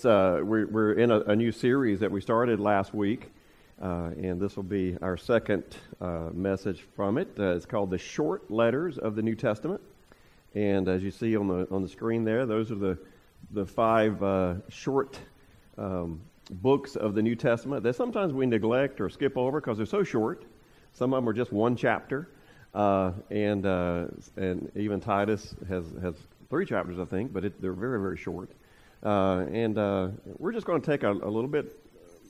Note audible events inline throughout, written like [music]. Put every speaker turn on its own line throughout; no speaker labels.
it's, uh, we're, we're in a, a, new series that we started last week, uh, and this will be our second uh, message from it. Uh, it's called The Short Letters of the New Testament. And as you see on the, on the screen there, those are the, the five uh, short um, books of the New Testament that sometimes we neglect or skip over because they're so short. Some of them are just one chapter. Uh, and, and even Titus has, has three chapters, I think, but it, they're very, very short. Uh, and uh, we're just going to take a, a, little bit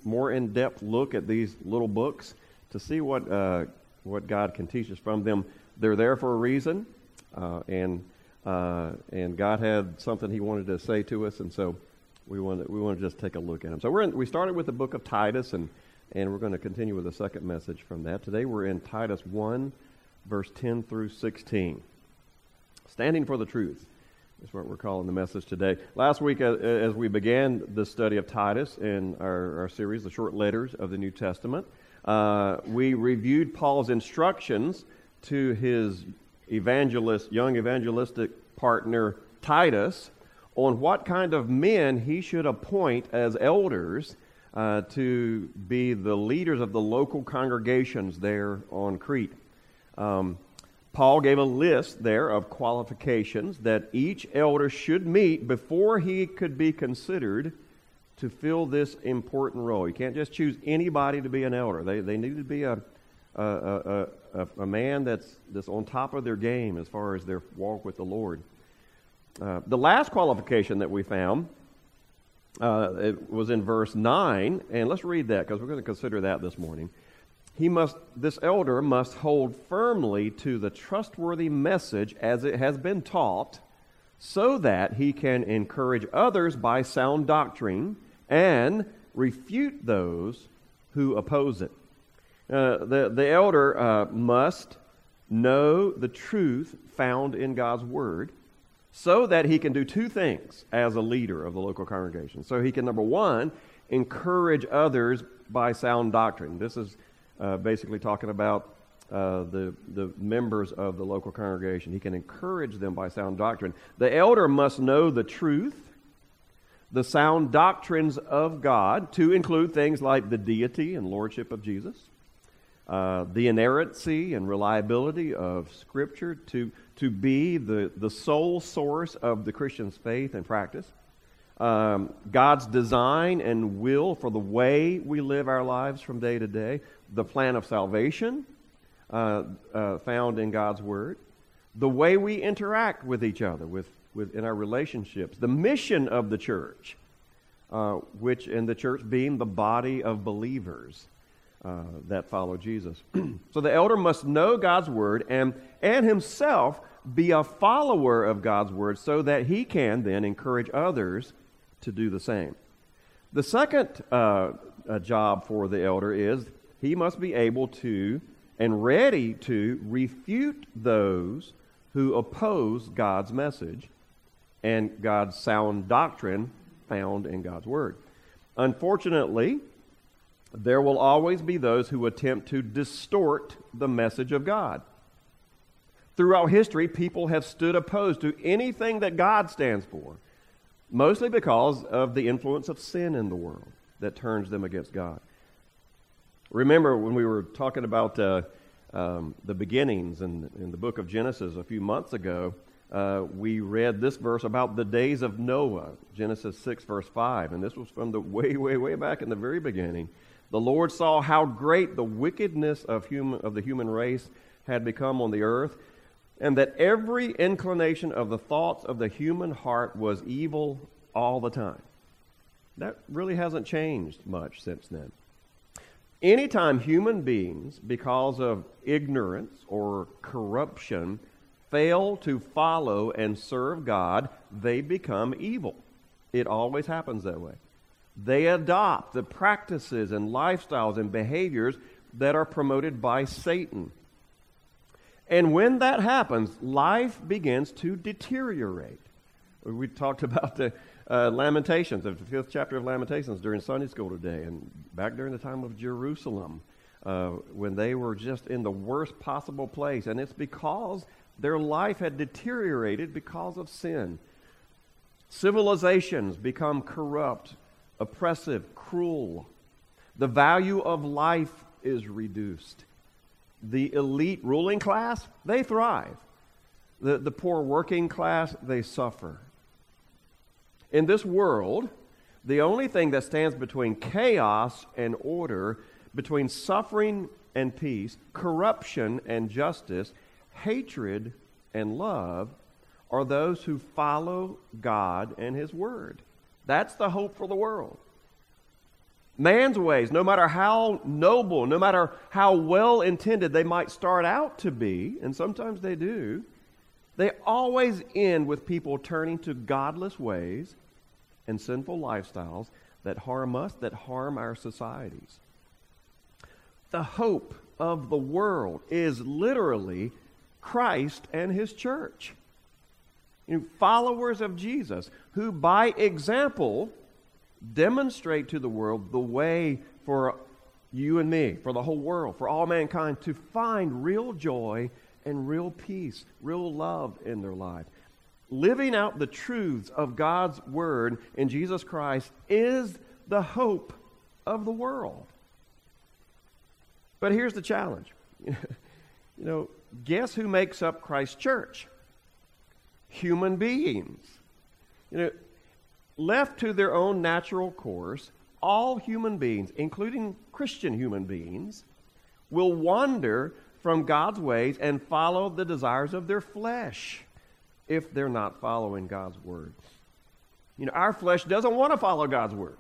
more in depth look at these little books to see what, uh, what God can teach us from them. They're there for a reason, uh, and, uh, and God had something He wanted to say to us, and so we want to, we want to just take a look at them. So we're in, we started with the book of Titus, and, and we're going to continue with the second message from that. Today we're in Titus 1, verse 10 through 16. Standing for the truth. That's what we're calling the message today. Last week, as we began the study of Titus in our, our series, The Short Letters of the New Testament, uh, we reviewed Paul's instructions to his evangelist, young evangelistic partner, Titus, on what kind of men he should appoint as elders uh, to be the leaders of the local congregations there on Crete. Um, Paul gave a list there of qualifications that each elder should meet before he could be considered to fill this important role. You can't just choose anybody to be an elder. They, they need to be a, a, a, a, a man that's, that's on top of their game as far as their walk with the Lord. Uh, the last qualification that we found uh, it was in verse 9, and let's read that because we're going to consider that this morning he must, this elder must hold firmly to the trustworthy message as it has been taught, so that he can encourage others by sound doctrine and refute those who oppose it. Uh, the, the elder uh, must know the truth found in God's Word so that he can do two things as a leader of the local congregation. So he can, number one, encourage others by sound doctrine. This is uh, basically talking about uh, the, the members of the local congregation. He can encourage them by sound doctrine. The elder must know the truth, the sound doctrines of God, to include things like the deity and lordship of Jesus, uh, the inerrancy and reliability of Scripture, to, to be the, the sole source of the Christian's faith and practice. Um, God's design and will for the way we live our lives from day to day, the plan of salvation uh, uh, found in God's Word, the way we interact with each other, with, with, in our relationships, the mission of the church, uh, which in the church being the body of believers uh, that follow Jesus. [clears throat] so the elder must know God's Word and, and himself be a follower of God's Word so that he can then encourage others to do the same. The second uh, job for the elder is he must be able to and ready to refute those who oppose God's message and God's sound doctrine found in God's Word. Unfortunately, there will always be those who attempt to distort the message of God. Throughout history, people have stood opposed to anything that God stands for, mostly because of the influence of sin in the world that turns them against God. Remember when we were talking about uh, um, the beginnings in, in the book of Genesis a few months ago, uh, we read this verse about the days of Noah, Genesis 6, verse 5. And this was from the way, way, way back in the very beginning. The Lord saw how great the wickedness of, human, of the human race had become on the earth, and that every inclination of the thoughts of the human heart was evil all the time. That really hasn't changed much since then. Anytime human beings, because of ignorance or corruption, fail to follow and serve God, they become evil. It always happens that way. They adopt the practices and lifestyles and behaviors that are promoted by Satan. And when that happens, life begins to deteriorate. We talked [laughs] about the uh, Lamentations, the fifth chapter of Lamentations during Sunday school today, and back during the time of Jerusalem, uh, when they were just in the worst possible place. And it's because their life had deteriorated because of sin. Civilizations become corrupt, oppressive, cruel. The value of life is reduced. The elite ruling class, they thrive. The, the poor working class, they suffer. In this world, the only thing that stands between chaos and order, between suffering and peace, corruption and justice, hatred and love, are those who follow God and His Word. That's the hope for the world. Man's ways, no matter how noble, no matter how well intended they might start out to be, and sometimes they do, they always end with people turning to godless ways and sinful lifestyles that harm us, that harm our societies. The hope of the world is literally Christ and his church. You know, followers of Jesus who, by example, demonstrate to the world the way for you and me, for the whole world, for all mankind to find real joy and real peace, real love in their life. Living out the truths of God's Word in Jesus Christ is the hope of the world. But here's the challenge. [laughs] you know, guess who makes up Christ's church? Human beings. You know, left to their own natural course, all human beings, including Christian human beings, will wander from God's ways and follow the desires of their flesh if they're not following God's word. You know, our flesh doesn't want to follow God's word.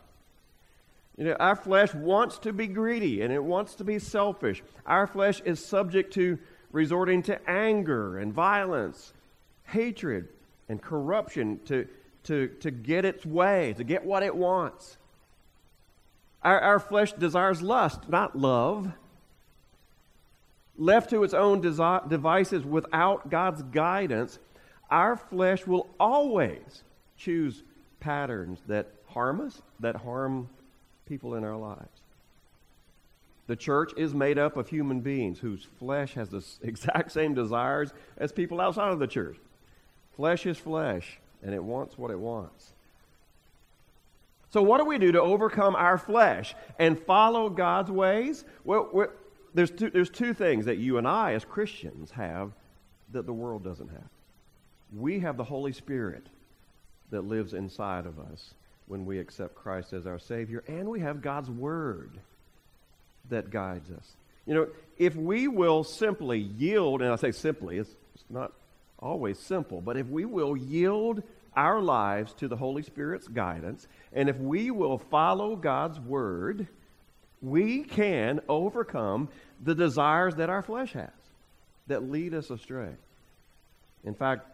You know, our flesh wants to be greedy and it wants to be selfish. Our flesh is subject to resorting to anger and violence, hatred and corruption to, to, to get its way, to get what it wants. Our, our flesh desires lust, not love left to its own desi- devices without God's guidance, our flesh will always choose patterns that harm us, that harm people in our lives. The church is made up of human beings whose flesh has the [laughs] exact same desires as people outside of the church. Flesh is flesh, and it wants what it wants. So, what do we do to overcome our flesh and follow God's ways? Well, there's two, there's two things that you and I, as Christians, have that the world doesn't have. We have the Holy Spirit that lives inside of us when we accept Christ as our Savior, and we have God's Word that guides us. You know, if we will simply yield, and I say simply, it's, it's not always simple, but if we will yield our lives to the Holy Spirit's guidance, and if we will follow God's Word, we can overcome the desires that our flesh has that lead us astray. In fact,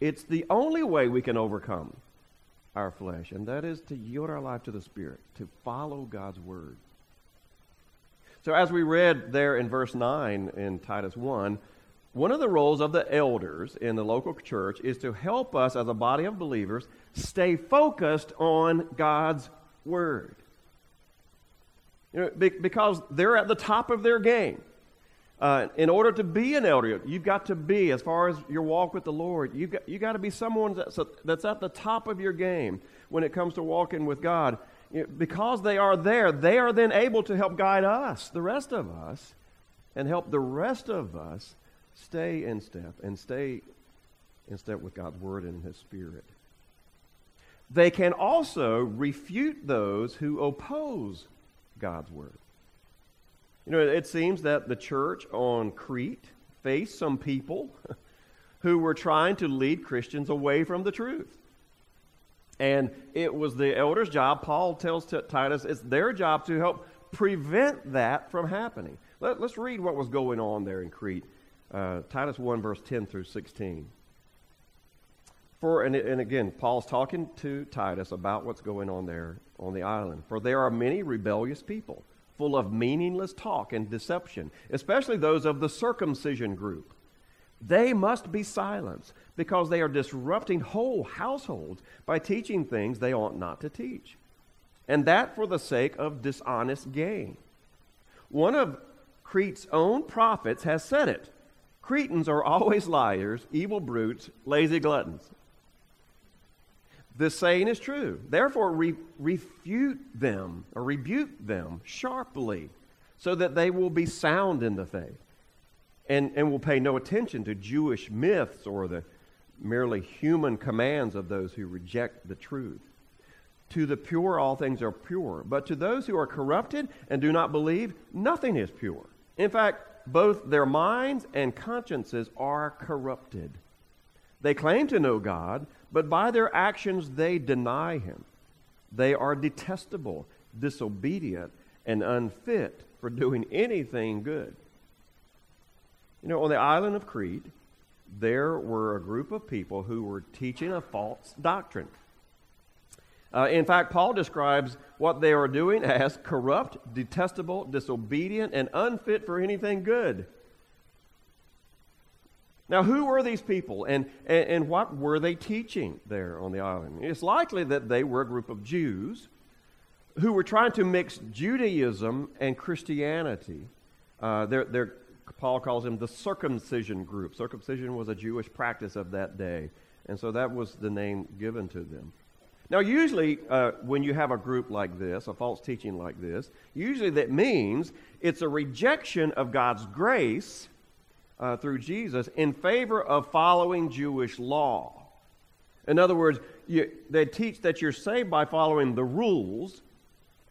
it's the only way we can overcome our flesh, and that is to yield our life to the Spirit, to follow God's Word. So, as we read there in verse 9 in Titus 1, one of the roles of the elders in the local church is to help us as a body of believers stay focused on God's Word. You know, because they're at the top of their game. Uh, in order to be an elder, you've got to be, as far as your walk with the Lord, you've got, you've got to be someone that's, that's at the top of your game when it comes to walking with God. You know, because they are there, they are then able to help guide us, the rest of us, and help the rest of us stay in step and stay in step with God's Word and His Spirit. They can also refute those who oppose God's Word. You know, it seems that the church on Crete faced some people [laughs] who were trying to lead Christians away from the truth. And it was the elders' job, Paul tells Titus, it's their job to help prevent that from happening. Let, us read what was going on there in Crete. Uh, Titus 1, verse 10 through 16. For, and, and again, Paul's talking to Titus about what's going on there on the island. For there are many rebellious people, full of meaningless talk and deception, especially those of the circumcision group. They must be silenced because they are disrupting whole households by teaching things they ought not to teach. And that for the sake of dishonest gain. One of Crete's own prophets has said it Cretans are always liars, evil brutes, lazy gluttons. this saying is true. Therefore, re- refute them or rebuke them sharply so that they will be sound in the faith and, and will pay no attention to Jewish myths or the merely human commands of those who reject the truth. To the pure, all things are pure. But to those who are corrupted and do not believe, nothing is pure. In fact, both their minds and consciences are corrupted. They claim to know God, but by their actions they deny Him. They are detestable, disobedient, and unfit for doing anything good. You know, on the island of Crete, there were a group of people who were teaching a false doctrine. Uh, in fact, Paul describes what they are doing as corrupt, detestable, disobedient, and unfit for anything good. Now, who were these people and, and, and, what were they teaching there on the island? It's likely that they were a group of Jews who were trying to mix Judaism and Christianity. Uh, they're, they're, Paul calls them the circumcision group. Circumcision was a Jewish practice of that day, and so that was the name given to them. Now, usually, uh, when you have a group like this, a false teaching like this, usually that means it's a rejection of God's grace uh, through Jesus in favor of following Jewish law. In other words, you, they teach that you're saved by following the rules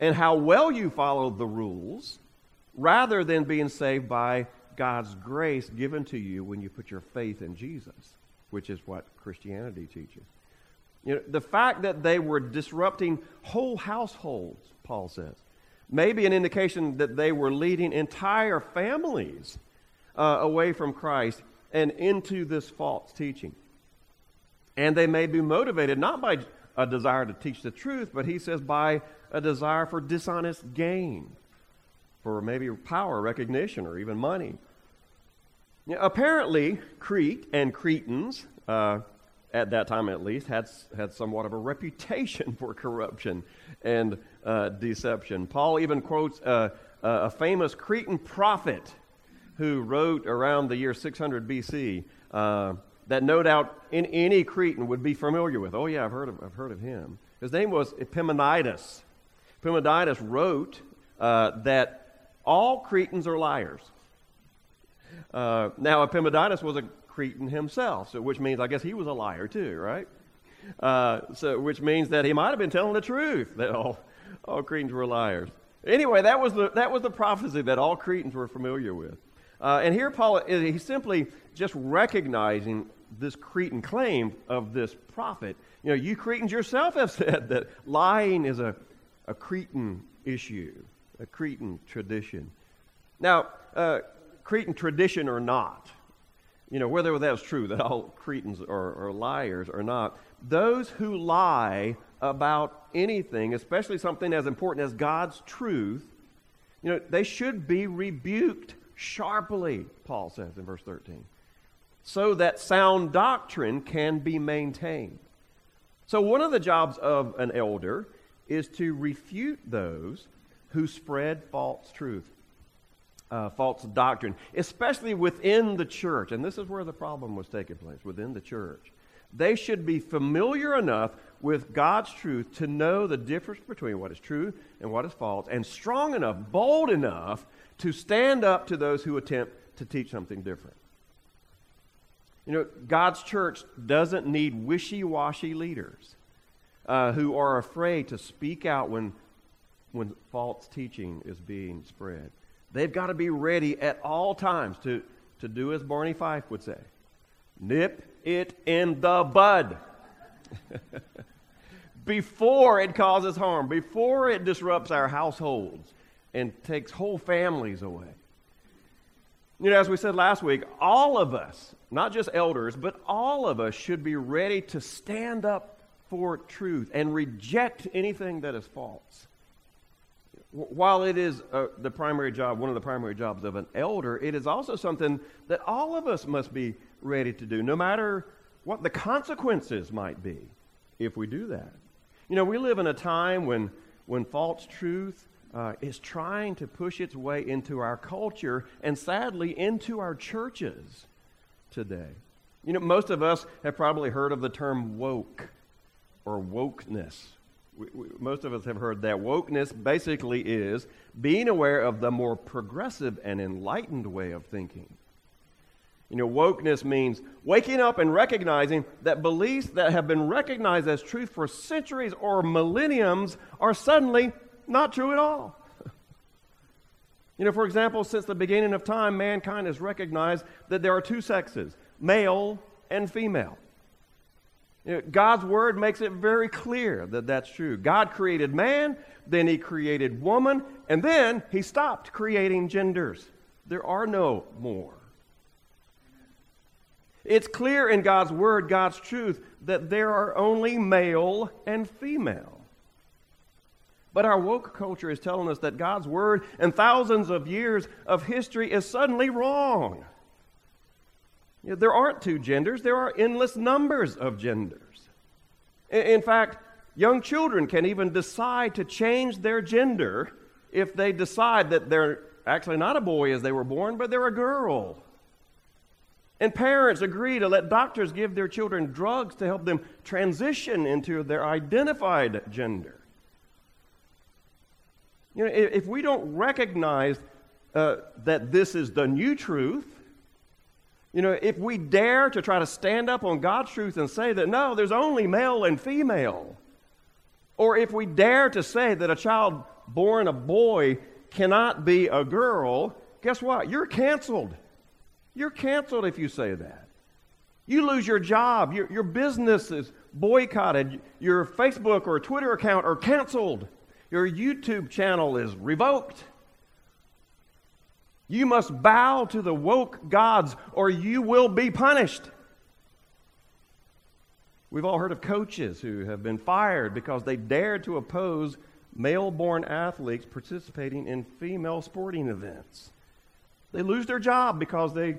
and how well you follow the rules rather than being saved by God's grace given to you when you put your faith in Jesus, which is what Christianity teaches. You know, the fact that they were disrupting whole households, Paul says, may be an indication that they were leading entire families uh, away from Christ and into this false teaching. And they may be motivated not by a desire to teach the truth, but he says by a desire for dishonest gain, for maybe power, recognition, or even money. Now, apparently, Crete and Cretans, uh, at that time at least, had, had somewhat of a reputation for corruption and uh, deception. Paul even quotes a famous Cretan prophet who wrote around the year 600 BC uh, that no doubt in any Cretan would be familiar with. Oh, yeah, I've heard of, I've heard of him. His name was Epimenides. Epimenides wrote uh, that all Cretans are liars. Uh, now, Epimenides was a Cretan himself, so which means I guess he was a liar too, right? Uh, so, which means that he might have been telling the truth that all, all Cretans were liars. Anyway, that was the that was the prophecy that all Cretans were familiar with. Uh, and here Paul is he's simply just recognizing this Cretan claim of this prophet. You know, you Cretans yourself have [laughs] said that lying is a, a Cretan issue, a Cretan tradition. Now, uh, Cretan tradition or not, you know, whether that's true, that all Cretans are, are liars or not, those who lie about anything, especially something as important as God's truth, you know, they should be rebuked sharply, Paul says in verse 13, so that sound doctrine can be maintained. So, one of the jobs of an elder is to refute those who spread false truth uh, false doctrine, especially within the church. And this is where the problem was taking place within the church. They should be familiar enough with God's truth to know the difference between what is true and what is false, and strong enough, bold enough to stand up to those who attempt to teach something different. You know, God's church doesn't need wishy washy leaders uh, who are afraid to speak out when, when false teaching is being spread. They've got to be ready at all times to, to do as Barney Fife would say nip it in the bud. [laughs] before it causes harm, before it disrupts our households and takes whole families away. You know, as we said last week, all of us, not just elders, but all of us should be ready to stand up for truth and reject anything that is false while it is uh, the primary job, one of the primary jobs of an elder, it is also something that all of us must be ready to do, no matter what the consequences might be if we do that. You know, we live in a time when, when false truth uh, is trying to push its way into our culture and sadly into our churches today. You know, most of us have probably heard of the term woke or wokeness. We, we, most of us have heard that. Wokeness basically is being aware of the more progressive and enlightened way of thinking. You know, wokeness means waking up and recognizing that beliefs that have been recognized as truth for centuries or millenniums are suddenly not true at all. [laughs] you know, for example, since the beginning of time, mankind has recognized that there are two sexes male and female. God's word makes it very clear that that's true. God created man, then he created woman, and then he stopped creating genders. There are no more. It's clear in God's word, God's truth, that there are only male and female. But our woke culture is telling us that God's word and thousands of years of history is suddenly wrong. You know, there aren't two genders, there are endless numbers of genders. In, in fact, young children can even decide to change their gender if they decide that they're actually not a boy as they were born, but they're a girl. And parents agree to let doctors give their children drugs to help them transition into their identified gender. You know, if we don't recognize uh, that this is the new truth, you know, if we dare to try to stand up on God's truth and say that no, there's only male and female, or if we dare to say that a child born a boy cannot be a girl, guess what? You're canceled. You're canceled if you say that. You lose your job, your, your business is boycotted, your Facebook or Twitter account are canceled, your YouTube channel is revoked. You must bow to the woke gods or you will be punished. We've all heard of coaches who have been fired because they dared to oppose male born athletes participating in female sporting events. They lose their job because they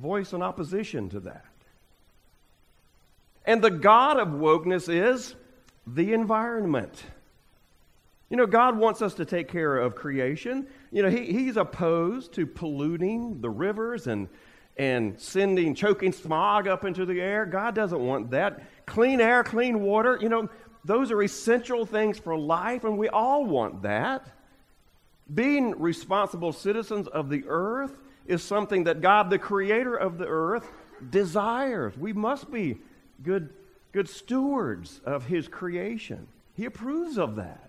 voice an opposition to that. And the God of wokeness is the environment. You know, God wants us to take care of creation. You know, he, He's opposed to polluting the rivers and, and sending choking smog up into the air. God doesn't want that. Clean air, clean water, you know, those are essential things for life, and we all want that. Being responsible citizens of the earth is something that God, the creator of the earth, desires. We must be good, good stewards of his creation. He approves of that.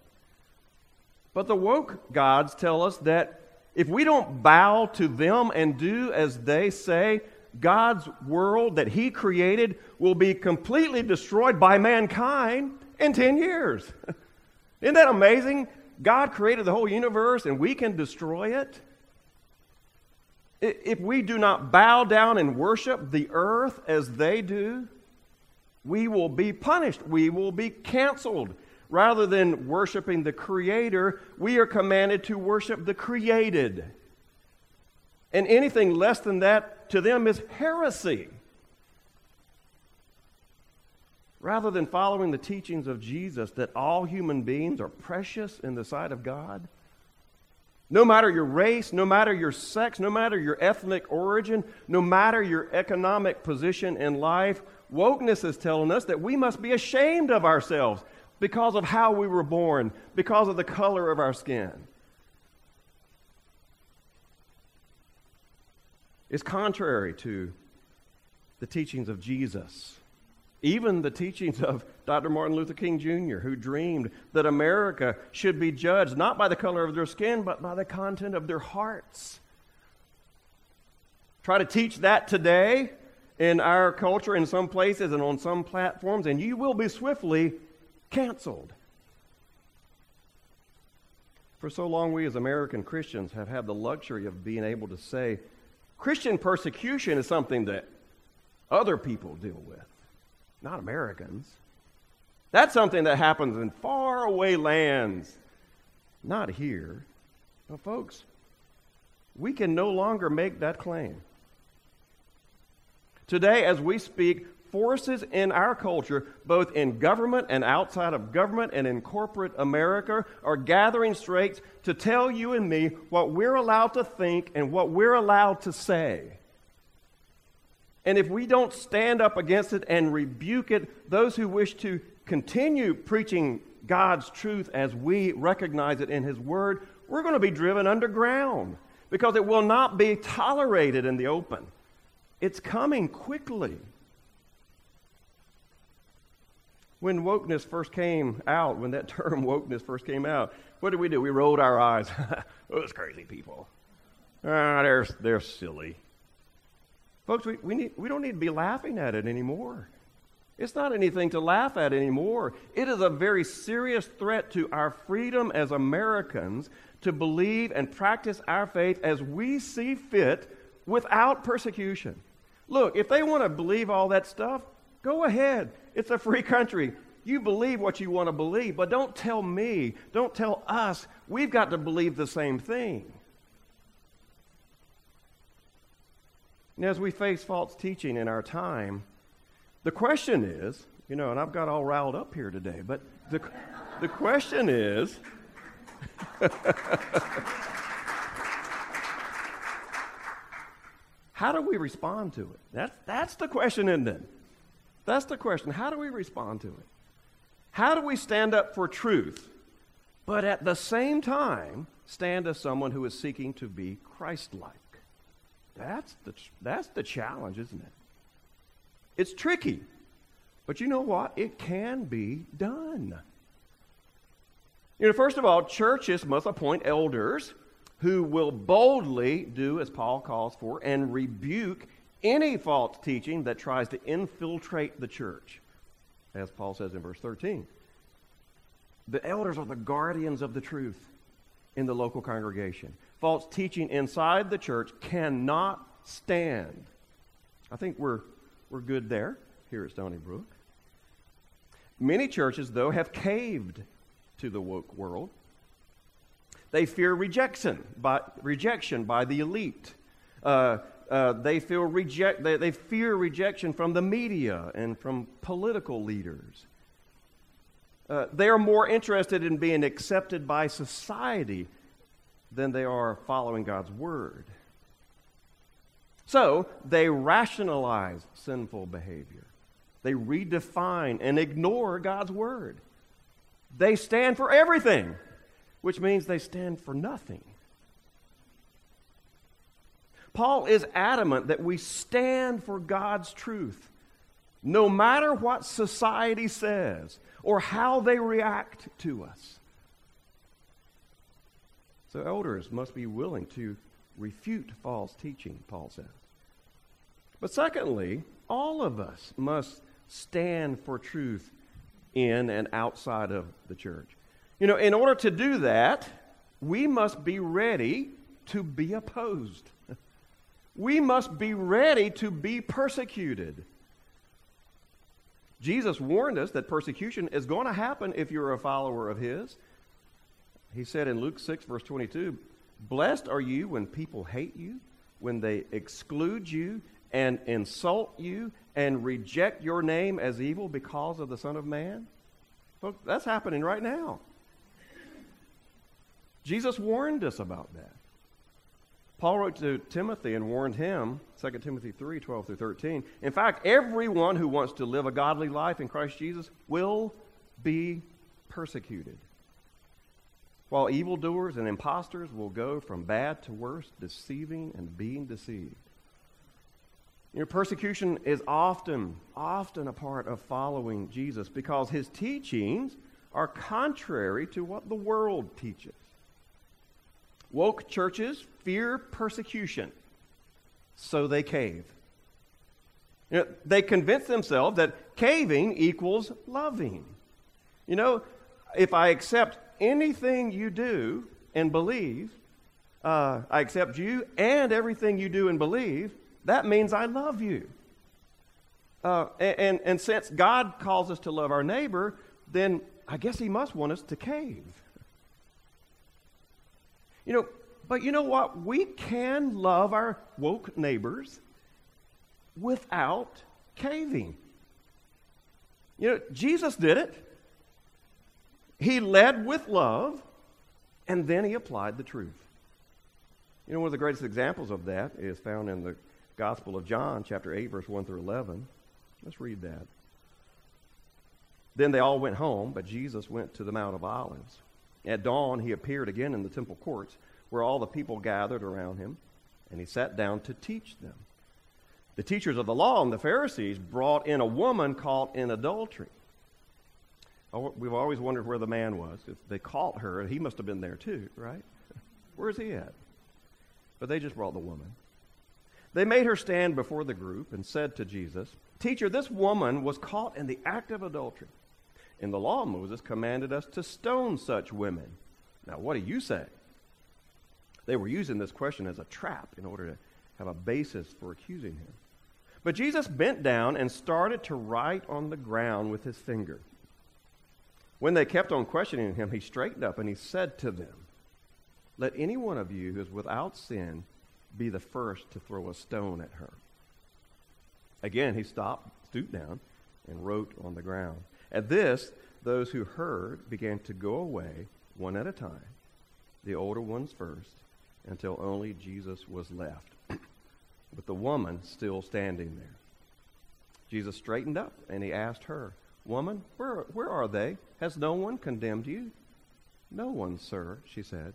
But the woke gods tell us that if we don't bow to them and do as they say, God's world that he created will be completely destroyed by mankind in 10 years. [laughs] Isn't that amazing? God created the whole universe and we can destroy it. If we do not bow down and worship the earth as they do, we will be punished. We will be canceled. Rather than worshiping the Creator, we are commanded to worship the created. And anything less than that to them is heresy. Rather than following the teachings of Jesus that all human beings are precious in the sight of God, no matter your race, no matter your sex, no matter your ethnic origin, no matter your economic position in life, wokeness is telling us that we must be ashamed of ourselves because of how we were born, because of the color of our skin. It's contrary to the teachings of Jesus. Even the teachings of Dr. Martin Luther King Jr., who dreamed that America should be judged not by the color of their skin, but by the content of their hearts. Try to teach that today in our culture in some places and on some platforms, and you will be swiftly canceled. For so long, we as American Christians have had the luxury of being able to say Christian persecution is something that other people deal with not Americans. That's something that happens in faraway lands, not here. But, folks, we can no longer make that claim. Today, as we speak, forces in our culture, both in government and outside of government and in corporate America, are gathering straight to tell you and me what we're allowed to think and what we're allowed to say. And if we don't stand up against it and rebuke it, those who wish to continue preaching God's truth as we recognize it in His Word, we're going to be driven underground because it will not be tolerated in the open. It's coming quickly. When wokeness first came out, when that [laughs] term wokeness first came out, what did we do? We rolled our eyes. [laughs] Those crazy people. Ah, they're, they're silly. Folks, we, we, need, we don't need to be laughing at it anymore. It's not anything to laugh at anymore. It is a very serious threat to our freedom as Americans to believe and practice our faith as we see fit without persecution. Look, if they want to believe all that stuff, go ahead. It's a free country. You believe what you want to believe, but don't tell me, don't tell us, we've got to believe the same thing. And as we face false teaching in our time, the question is, you know, and I've got all riled up here today, but the, the question is [laughs] how do we respond to it? That's, that's the question, isn't it? That's the question. How do we respond to it? How do we stand up for truth, but at the same time stand as someone who is seeking to be Christ like? That's the, that's the challenge, isn't it? It's tricky, but you know what? It can be done. You know, first of all, churches must appoint elders who will boldly do as Paul calls for and rebuke any false teaching that tries to infiltrate the church, as Paul says in verse 13. The elders are the guardians of the truth in the local congregation. False teaching inside the church cannot stand. I think we're, we're good there here at Stony Brook. Many churches, though, have caved to the woke world. They fear rejection by, rejection by the elite. Uh, uh, they, feel reject, they, they fear rejection from the media and from political leaders. Uh, they are more interested in being accepted by society than they are following God's word. So they rationalize sinful behavior. They redefine and ignore God's word. They stand for everything, which means they stand for nothing. Paul is adamant that we stand for God's truth, no matter what society says or how they react to us. So, elders must be willing to refute false teaching, Paul says. But secondly, all of us must stand for truth in and outside of the church. You know, in order to do that, we must be ready to be opposed. [laughs] We must be ready to be persecuted. Jesus warned us that persecution is going to happen if you're a follower of His. He said in Luke 6, verse 22, Blessed are you when people hate you, when they exclude you and insult you and reject your name as evil because of the Son of Man? Folks, that's happening right now. Jesus warned us about that. Paul wrote to Timothy and warned him, 2 Timothy 3 12 through 13. In fact, everyone who wants to live a godly life in Christ Jesus will be persecuted. While evildoers and impostors will go from bad to worse, deceiving and being deceived. You know, persecution is often, often a part of following Jesus because his teachings are contrary to what the world teaches. Woke churches fear persecution, so they cave. You know, they convince themselves that caving equals loving. You know, if I accept anything you do and believe, uh, I accept you and everything you do and believe, that means I love you. Uh, and, and since God calls us to love our neighbor, then I guess He must want us to cave. You know, but you know what? We can love our woke neighbors without caving. You know, Jesus did it. He led with love, and then he applied the truth. You know, one of the greatest examples of that is found in the Gospel of John, chapter 8, verse 1 through 11. Let's read that. Then they all went home, but Jesus went to the Mount of Olives. At dawn, he appeared again in the temple courts, where all the people gathered around him, and he sat down to teach them. The teachers of the law and the Pharisees brought in a woman caught in adultery. Oh, we've always wondered where the man was. If they caught her, he must have been there too, right? Where's he at? But they just brought the woman. They made her stand before the group and said to Jesus, Teacher, this woman was caught in the act of adultery. In the law, Moses commanded us to stone such women. Now, what do you say? They were using this question as a trap in order to have a basis for accusing him. But Jesus bent down and started to write on the ground with his finger. When they kept on questioning him, he straightened up and he said to them, Let any one of you who is without sin be the first to throw a stone at her. Again, he stopped, stooped down, and wrote on the ground. At this, those who heard began to go away one at a time, the older ones first, until only Jesus was left, [clears throat] with the woman still standing there. Jesus straightened up and he asked her, Woman, where, where are they? Has no one condemned you? No one, sir, she said.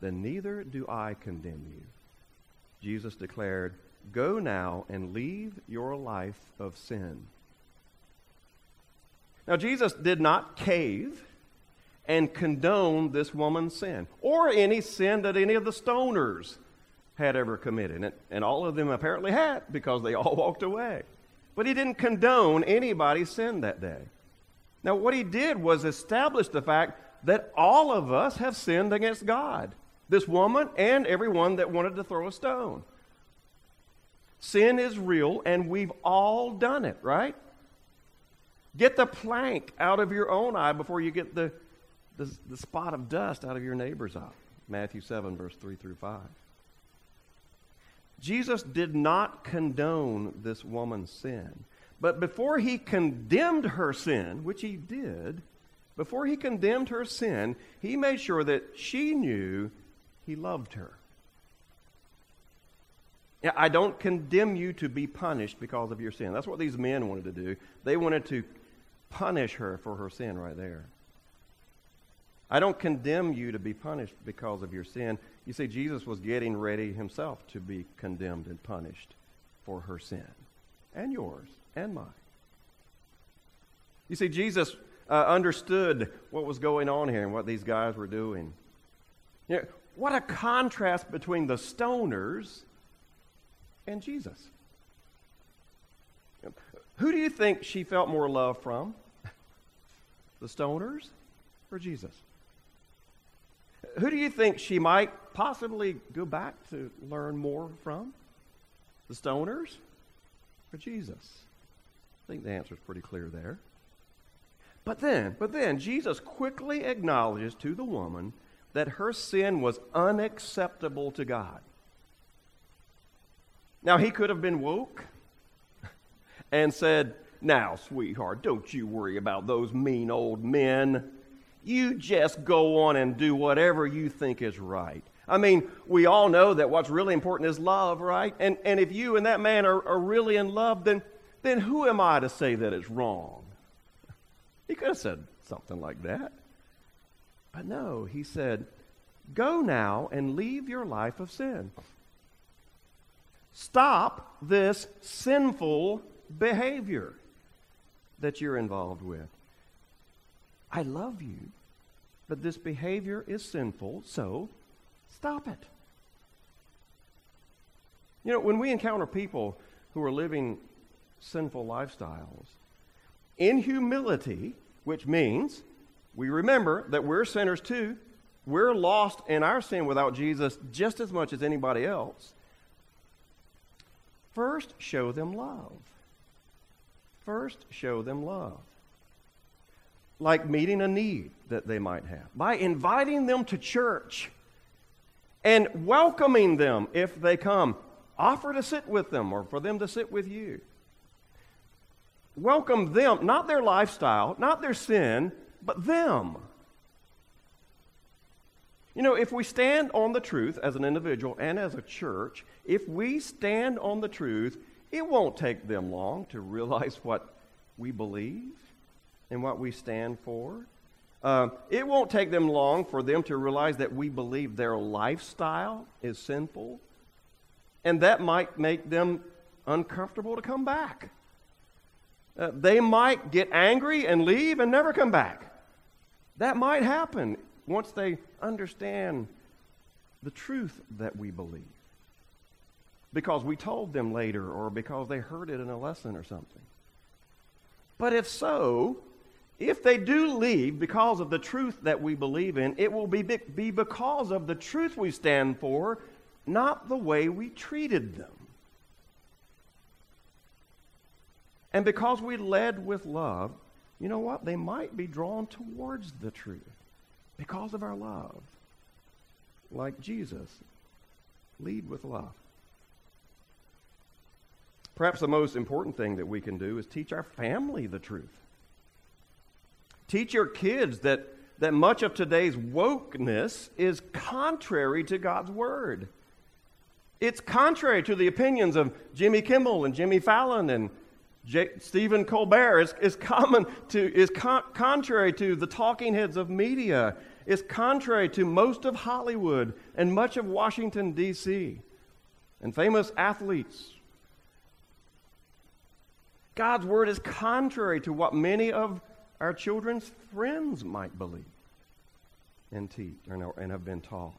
Then neither do I condemn you. Jesus declared, Go now and leave your life of sin. Now, Jesus did not cave and condone this woman's sin or any sin that any of the stoners had ever committed. And, and all of them apparently had because they [laughs] all walked away. But he didn't condone anybody's sin that day. Now, what he did was establish the fact that all of us have sinned against God. This woman and everyone that wanted to throw a stone. Sin is real, and we've all done it, right? Get the plank out of your own eye before you get the, the, the spot of dust out of your neighbor's eye. Matthew 7, verse 3 through 5. Jesus did not condone this woman's sin. But before he condemned her sin, which he did, before he condemned her sin, he made sure that she knew he loved her. I don't condemn you to be punished because of your sin. That's what these men wanted to do. They wanted to punish her for her sin right there. I don't condemn you to be punished because of your sin. You see, Jesus was getting ready himself to be condemned and punished for her sin, and yours, and mine. You see, Jesus uh, understood what was going on here and what these guys were doing. You know, what a contrast between the stoners and Jesus. Who do you think she felt more love from? [laughs] The stoners or Jesus? Who do you think she might possibly go back to learn more from? The stoners or Jesus? I think the answer is pretty clear there. But then, but then Jesus quickly acknowledges to the woman that her sin was unacceptable to God. Now, he could have been woke and said, Now, sweetheart, don't you worry about those mean old men. You just go on and do whatever you think is right. I mean, we all know that what's really important is love, right? And, and if you and that man are, are really in love, then, then who am I to say that it's wrong? He could have said something like that. But no, he said, Go now and leave your life of sin. Stop this sinful behavior that you're involved with. I love you, but this behavior is sinful, so stop it. You know, when we encounter people who are living sinful lifestyles, in humility, which means we remember that we're sinners too, we're lost in our sin without Jesus just as much as anybody else. First, show them love. First, show them love. Like meeting a need that they might have, by inviting them to church and welcoming them if they come. Offer to sit with them or for them to sit with you. Welcome them, not their lifestyle, not their sin, but them. You know, if we stand on the truth as an individual and as a church, if we stand on the truth, it won't take them long to realize [laughs] what we believe. and what we stand for. Uh, it won't take them long for them to realize that we believe their lifestyle is sinful, and that might make them uncomfortable to come back. Uh, they might get angry and leave and never come back. That might happen once they understand the truth that we believe. Because we told them later or because they heard it in a lesson or something. But if so, if they do leave because of the truth that we believe in, it will be, be because of the truth we stand for, not the way we treated them. And because we led with love, you know what? They might be drawn towards the truth because of our love. Like Jesus, lead with love. Perhaps the most important thing that we can do is teach our family the truth. Teach your kids that, that much of today's wokeness is contrary to God's Word. It's contrary to the opinions of Jimmy Kimmel and Jimmy Fallon and J- Stephen Colbert. It's, it's, common to, is con- contrary to the talking heads of media. It's contrary to most of Hollywood and much of Washington, D.C. and famous athletes. God's word is contrary to what many of our children's friends might believe and teach and have been taught.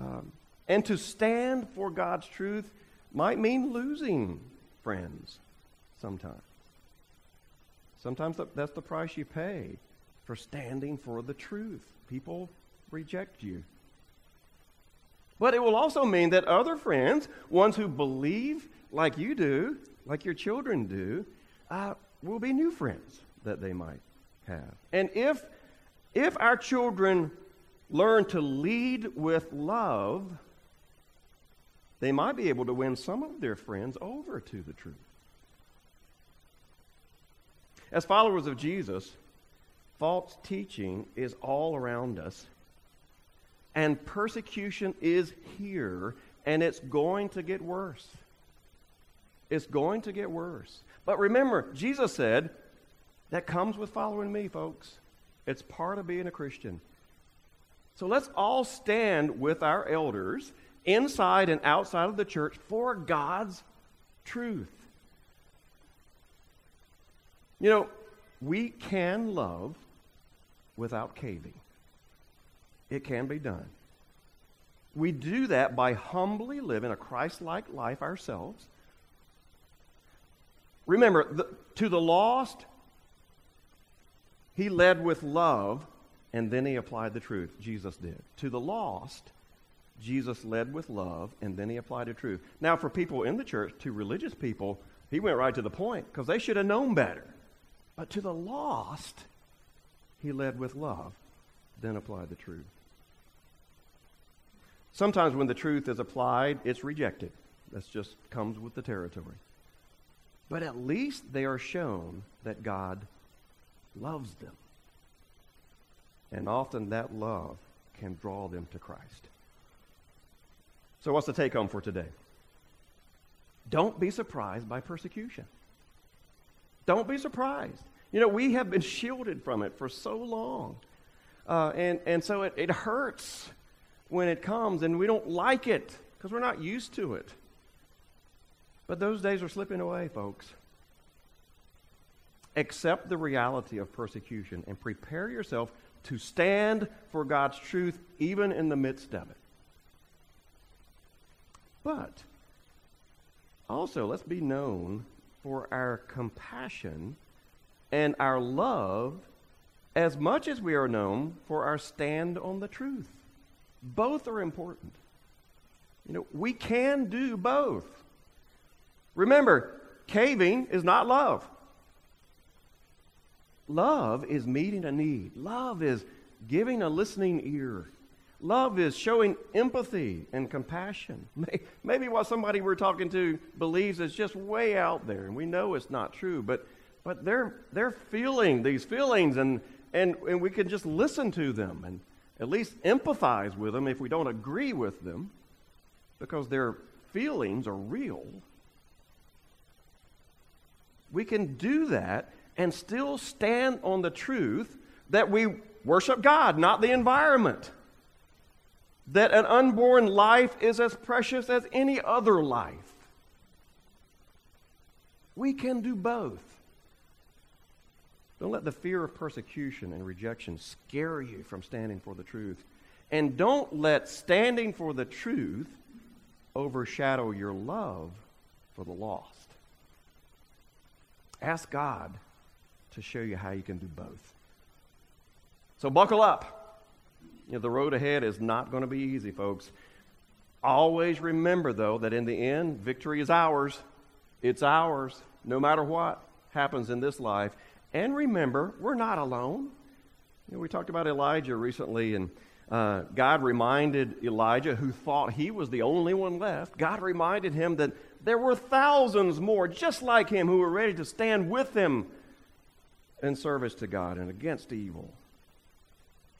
Um, and to stand for God's truth might mean losing friends sometimes. Sometimes that's the price you pay for standing for the truth. People reject you. But it will also mean that other friends, ones who believe like you do, like your children do, uh, will be new friends that they might have. And if, if our children learn to lead with love, they might be able to win some of their friends over to the truth. As followers of Jesus, false teaching is all around us, and persecution is here, and it's going to get worse. It's going to get worse. But remember, Jesus said, that comes with following me, folks. It's part of being a Christian. So let's all stand with our elders inside and outside of the church for God's truth. You know, we can love without caving. It can be done. We do that by humbly living a Christ like life ourselves. Remember, the, to the lost, he led with love, and then he applied the truth. Jesus did. To the lost, Jesus led with love, and then he applied the truth. Now, for people in the church, to religious people, he went right to the point because they should have known better. But to the lost, he led with love, then applied the truth. Sometimes when the truth is applied, it's rejected. That just comes with the territory. But at least they are shown that God loves them. And often that love can draw them to Christ. So, what's the take home for today? Don't be surprised by persecution. Don't be surprised. You know, we have been [laughs] shielded from it for so long. Uh, and, and so it, it hurts when it comes, and we don't like it because we're not used to it. But those days are slipping away, folks accept the reality of persecution and prepare yourself to stand for God's truth even in the midst of it. But also, let's be known for our compassion and our love as much as we are known for our stand on the truth. Both are important. You know, we can do both. Remember, caving is not love. Love is meeting a need. Love is giving a listening ear. Love is showing empathy and compassion. [laughs] Maybe what somebody we're talking to believes is just way out there, and we know it's not true, but, but they're, they're feeling these feelings, and, and, and we can just listen to them and at least empathize with them if we don't agree with them, because their feelings are real. We can do that and still stand on the truth that we worship God, not the environment. That an unborn life is as precious as any other life. We can do both. Don't let the fear of persecution and rejection scare you from standing for the truth. And don't let standing for the truth overshadow your love for the lost. Ask God to show you how you can do both. So buckle up. You know, the road ahead is not going to be easy, folks. Always remember, though, that in the end, victory is ours. It's ours, no matter what happens in this life. And remember, we're not alone. You know, we talked about Elijah recently, and uh, God reminded Elijah, who thought he was the only one left, God reminded him that there were thousands more just like him who were ready to stand with him in service to God and against evil.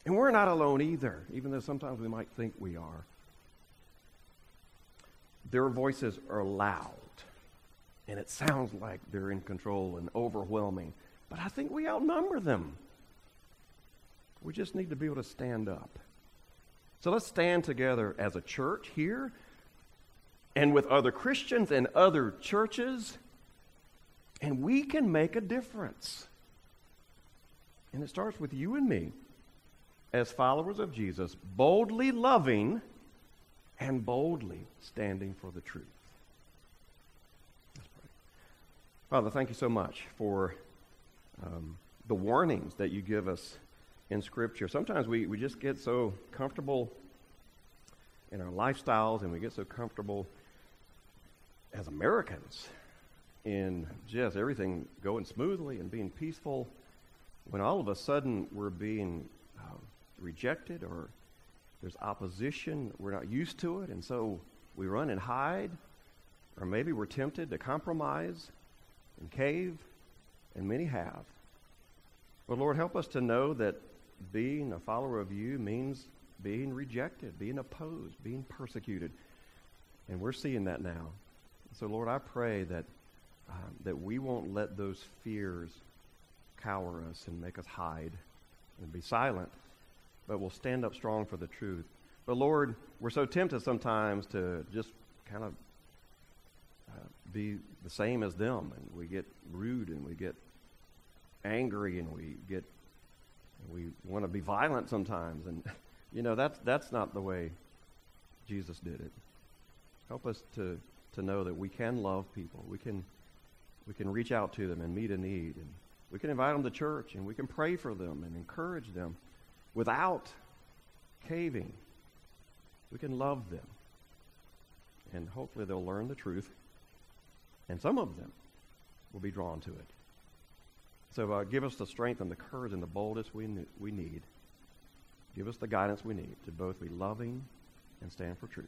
And we're not alone either, even though sometimes we might think we are. Their voices are loud, and it sounds like they're in control and overwhelming. But I think we outnumber them. We just need to be able to stand up. So let's stand together as a church here and with other Christians and other churches, and we can make a difference. And it starts with you and me as followers of Jesus, boldly loving and boldly standing for the truth. Father, thank you so much for um, the warnings that you give us in Scripture. Sometimes we, we just get so comfortable in our lifestyles and we get so comfortable as Americans in just everything going smoothly and being peaceful when all of a sudden we're being uh, rejected or there's opposition, we're not used to it, and so we run and hide, or maybe we're tempted to compromise and cave and many have. But Lord, help us to know that being a follower of you means being rejected, being opposed, being persecuted. And we're seeing that now. So, Lord, I pray that, uh, that we won't let those fears cower us and make us hide and be silent, but we'll stand up strong for the truth. But, Lord, we're so tempted sometimes to just kind of uh, be the same as them, and we get rude and we get angry and we get we want to be violent sometimes and [laughs] you know that's that's not the way Jesus did it. Help us to to know that we can love people. We can we can reach out to them and meet a need and we can invite them to church and we can pray for them and encourage them without caving. We can love them. And hopefully they'll learn the truth. And some of them will be drawn to it. So uh, give us the strength and the courage and the boldness we, we need. Give us the guidance we need to both be loving and stand for truth.